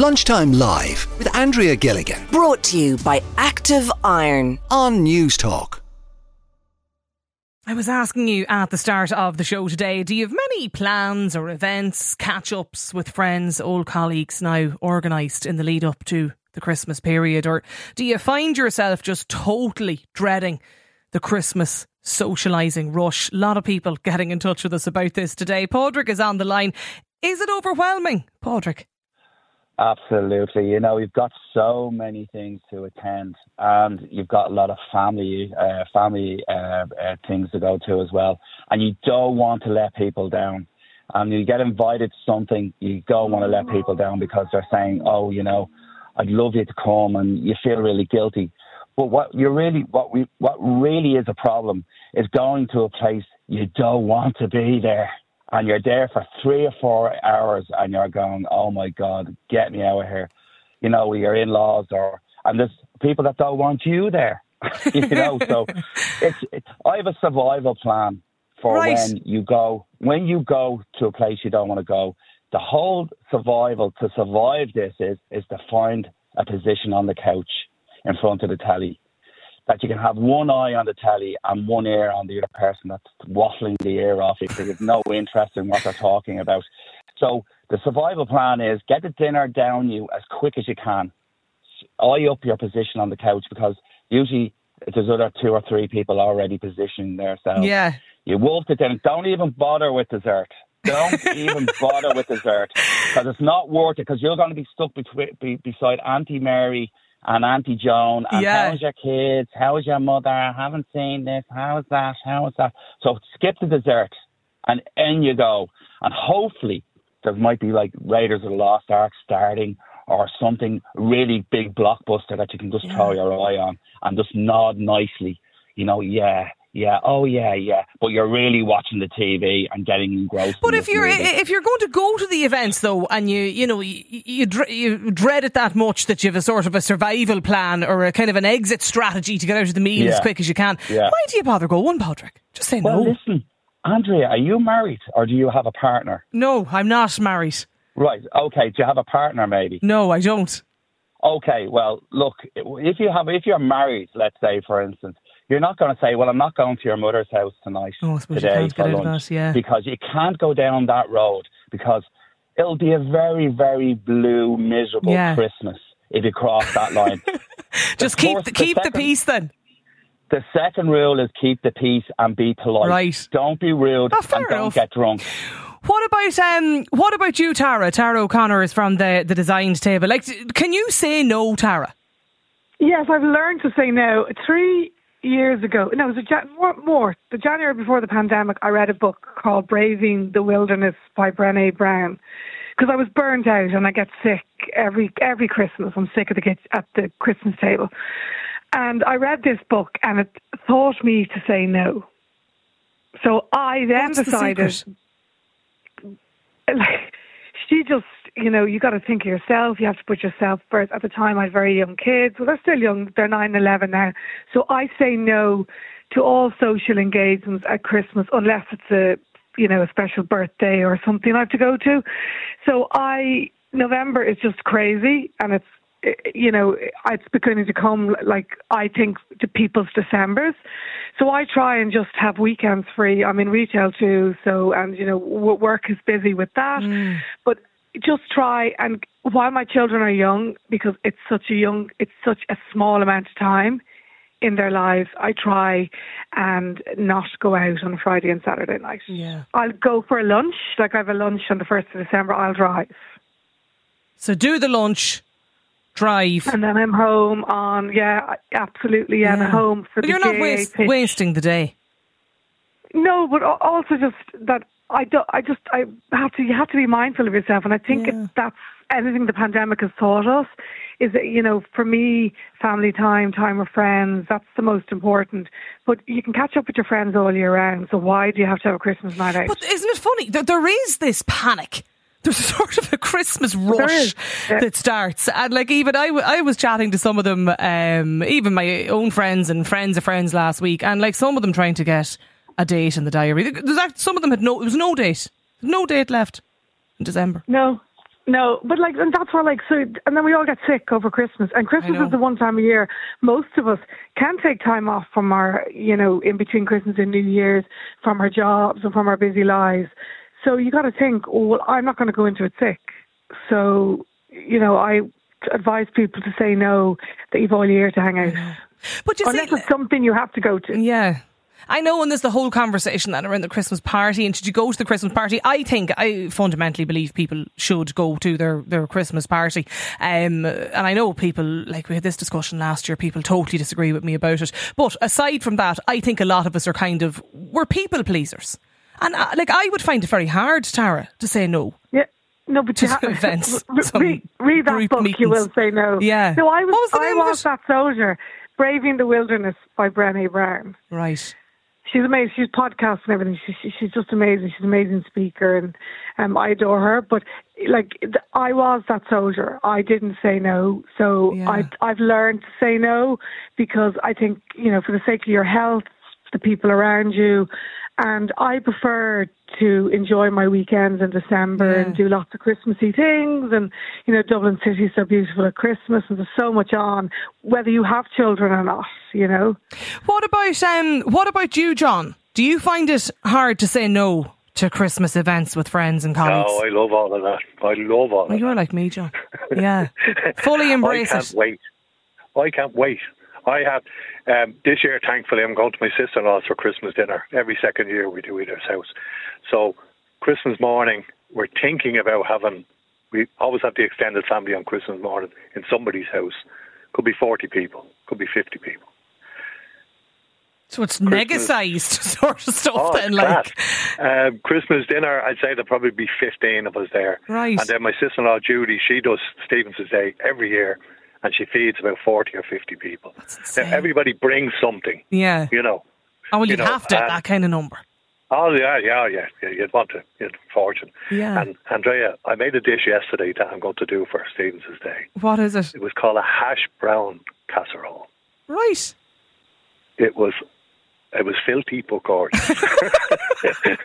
Lunchtime Live with Andrea Gilligan Brought to you by Active Iron. on Newstalk. I was asking you at the start of the show today, do you have many plans or events, catch ups with friends, old colleagues now organised in the lead up to the Christmas period? Or do you find yourself just totally dreading the Christmas socialising rush? A lot of people getting in touch with us about this today. Padraig is on the line. Is it overwhelming, Padraig? Absolutely. You know, you've got so many things to attend, and you've got a lot of family, uh, family uh, uh, things to go to as well. And you don't want to let people down. And you get invited to something, you don't want to let people down because they're saying, "Oh, you know, I'd love you to come," and you feel really guilty. But what you really, what we, what really is a problem is going to a place you don't want to be there and you're there for three or four hours and you're going, oh my God, get me out of here. You know, your in laws or, and there's people that don't want you there. you know, so it's, it, I have a survival plan for Right. when you go, when you go to a place you don't want to go. The whole survival to survive this is, is to find a position on the couch in front of the telly that you can have one eye on the telly and one ear on the other person that's waffling the ear off you because you've no interest in what they're talking about. So the survival plan is get the dinner down you as quick as you can. Eye up your position on the couch because usually there's other two or three people already positioning themselves. Yeah. You wolf it in. Don't even bother with dessert. Don't even bother with dessert because it's not worth it because you're going to be stuck betwi- be, beside Auntie Mary and Auntie Joan. And Yeah. how's your kids? How is your mother? I haven't seen this. How is that? How is that? So skip the dessert and in you go. And hopefully there might be like Raiders of the Lost Ark starting or something really big blockbuster that you can just throw your eye on and just nod nicely. You know, yeah, yeah, oh yeah, yeah. But you're really watching the TV and getting engrossed. But if you're movie. if you're going to go to the events though, and you you know you you, you dread it that much that you have a sort of a survival plan or a kind of an exit strategy to get out of the meal as quick as you can, Yeah. why do you bother going, Patrick? Just say well, no. listen, Andrea, are you married or do you have a partner? No, I'm not married. Right. Okay. Do you have a partner? Maybe. No, I don't. Okay, well, look, if you have, if you're married, let's say, for instance, you're not going to say, "Well, I'm not going to your mother's house tonight Oh, I suppose you today can't for get out of lunch," that, yeah. because you can't go down that road because it'll be a very, very blue, miserable Yeah. Christmas if you cross that line. Just The keep fourth- the, the keep the second- peace then. the second rule is keep the peace and be polite. Right. Don't be rude Oh, fair and don't enough. get drunk. What about um? What about you, Tara? Tara O'Connor is from the the designed table. Like, can you say no, Tara? Yes, I've learned to say no. Three years ago, no, it was a more, more. The January before the pandemic, I read a book called Braving the Wilderness by Brené Brown because I was burnt out and I get sick every every Christmas. I'm sick at the kitchen, at the Christmas table, and I read this book and it taught me to say no. So I then What's decided secret? like she just you know you got to think of yourself. You have to put yourself first. At the time i had very young kids. Well they're still young. They're nine eleven now. So i say no to all social engagements at christmas unless it's a you know a special birthday or something i have to go to. So i november is just crazy and it's you know, it's beginning to come like I think to people's December's. So I try and just have weekends free. I'm in retail too, so and you know work is busy with that. Mm. But just try and while my children are young, because it's such a young, it's such a small amount of time in their lives. I try and not go out on a Friday and Saturday night. Yeah. I'll go for a lunch. Like I have a lunch on the first of December. I'll drive. So do the lunch, drive. And then I'm home on, yeah, absolutely, yeah, and I'm home for the But the you're not waste, wasting the day. No, but also just that I don't, I just I have to you have to be mindful of yourself, and I think Yeah. that's anything the pandemic has taught us is that you know for me family time, time with friends, that's the most important. But you can catch up with your friends all year round, so why do you have to have a Christmas night out? But isn't it funny? There, there is this panic. There's sort of a Christmas rush yeah. that starts, and like even I, w- I was chatting to some of them, um, even my own friends and friends of friends last week, and like some of them trying to get a date in the diary. There's act- some of them had no, there was no date, no date left in December. No, No, but like, and that's why, like, so, and then we all get sick over Christmas. And Christmas is the one time of year most of us can take time off from our, you know, in between Christmas and New Year's, from our jobs and from our busy lives. So you got to think, oh, well, I'm not going to go into it sick. So, you know, I advise people to say no, that you've all year to hang out. But you Unless see, it's something you have to go to. Yeah. I know, and there's the whole conversation then around the Christmas party. And should you go to the Christmas party? I think I fundamentally believe people should go to their, their Christmas party. Um, and I know people, like we had this discussion last year, people totally disagree with me about it. But aside from that, I think a lot of us are kind of, we're people pleasers. And uh, like, I would find it very hard, Tara, to say no. Yeah. No, but you have events, read, read that book. You will say no. Yeah. No, I was. Was the I was that soldier, braving the wilderness by Brené Brown. Right. She's amazing. She's podcast and everything. She, she, she's just amazing. She's an amazing speaker, and um, I adore her. But like, th- I was that soldier. I didn't say no, so Yeah. I I've learned to say no because I think you know for the sake of your health, the people around you, and I prefer to enjoy my weekends in December Yeah. and do lots of Christmassy things. And you know, Dublin City is so beautiful at Christmas, and there's so much on, whether you have children or not. You know. What about um? What about you, John? Do you find it hard to say no to Christmas events with friends and colleagues? No, I love all of that. I love all well, of you're that. like me, John. Yeah, fully embrace I can't it. wait. I can't wait. I have um, this year. Thankfully, I'm going to my sister-in-law's for Christmas dinner. Every second year we do it at her house. So Christmas morning, we're thinking about having. We always have the extended family on Christmas morning in somebody's house. Could be 40 people. Could be 50 people. So it's mega sized sort of stuff Oh, then, like. um, Christmas dinner, I'd say there'll probably be 15 of us there. Right. And then my sister in law, Judy, she does Stephen's Day every year and she feeds about 40 or 50 people. That's Now, everybody brings something, Yeah. you know. Oh, well, you you'd know, have to, that kind of number. Oh, yeah, yeah, yeah. yeah you'd want to, you'd fortune. Yeah. And Andrea, I made a dish yesterday that I'm going to do for Stephen's Day. What is it? It was called a hash brown casserole. Right. It was it was filthy but gorgeous. it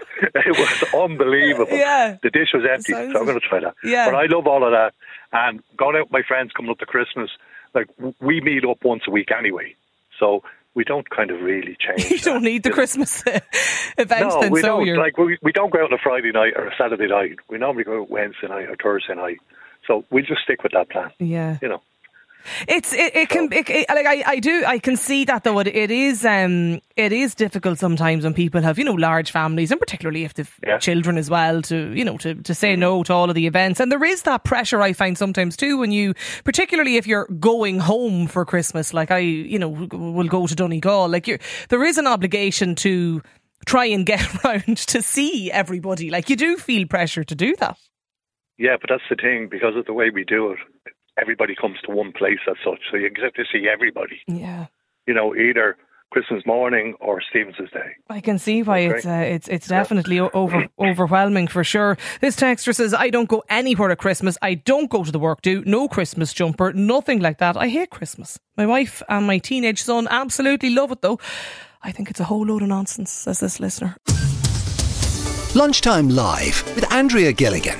was unbelievable. Yeah. The dish was empty, so I'm going to try that. Yeah. But I love all of that. And got out with my friends coming up to Christmas, like we meet up once a week anyway. So we don't kind of really change. You don't that, need the know. Christmas uh, event No, then, we so don't. you're. Like we, we don't go out on a Friday night or a Saturday night. We normally go out Wednesday night or Thursday night. So we just stick with that plan. yeah. You know. It's it, it can it, it, like I, I do I can see that though it, it is um it is difficult sometimes when people have you know large families and particularly if they've Yeah. children as well to you know to, to say no to all of the events and there is that pressure I find sometimes too when you particularly if you're going home for Christmas like I you know will go to Donegal like you there is an obligation to try and get around to see everybody like you do feel pressure to do that Yeah, but that's the thing because of the way we do it. Everybody comes to one place as such, so you get to see everybody. yeah You know, either Christmas morning or Stephen's Day. I can see why Okay. it's uh, it's it's definitely o- over overwhelming for sure. This texter says, "I don't go anywhere at Christmas. I don't go to the work do. No Christmas jumper, nothing like that. I hate Christmas. My wife and my teenage son absolutely love it though. I think it's a whole load of nonsense," says this listener. Lunchtime Live with Andrea Gilligan.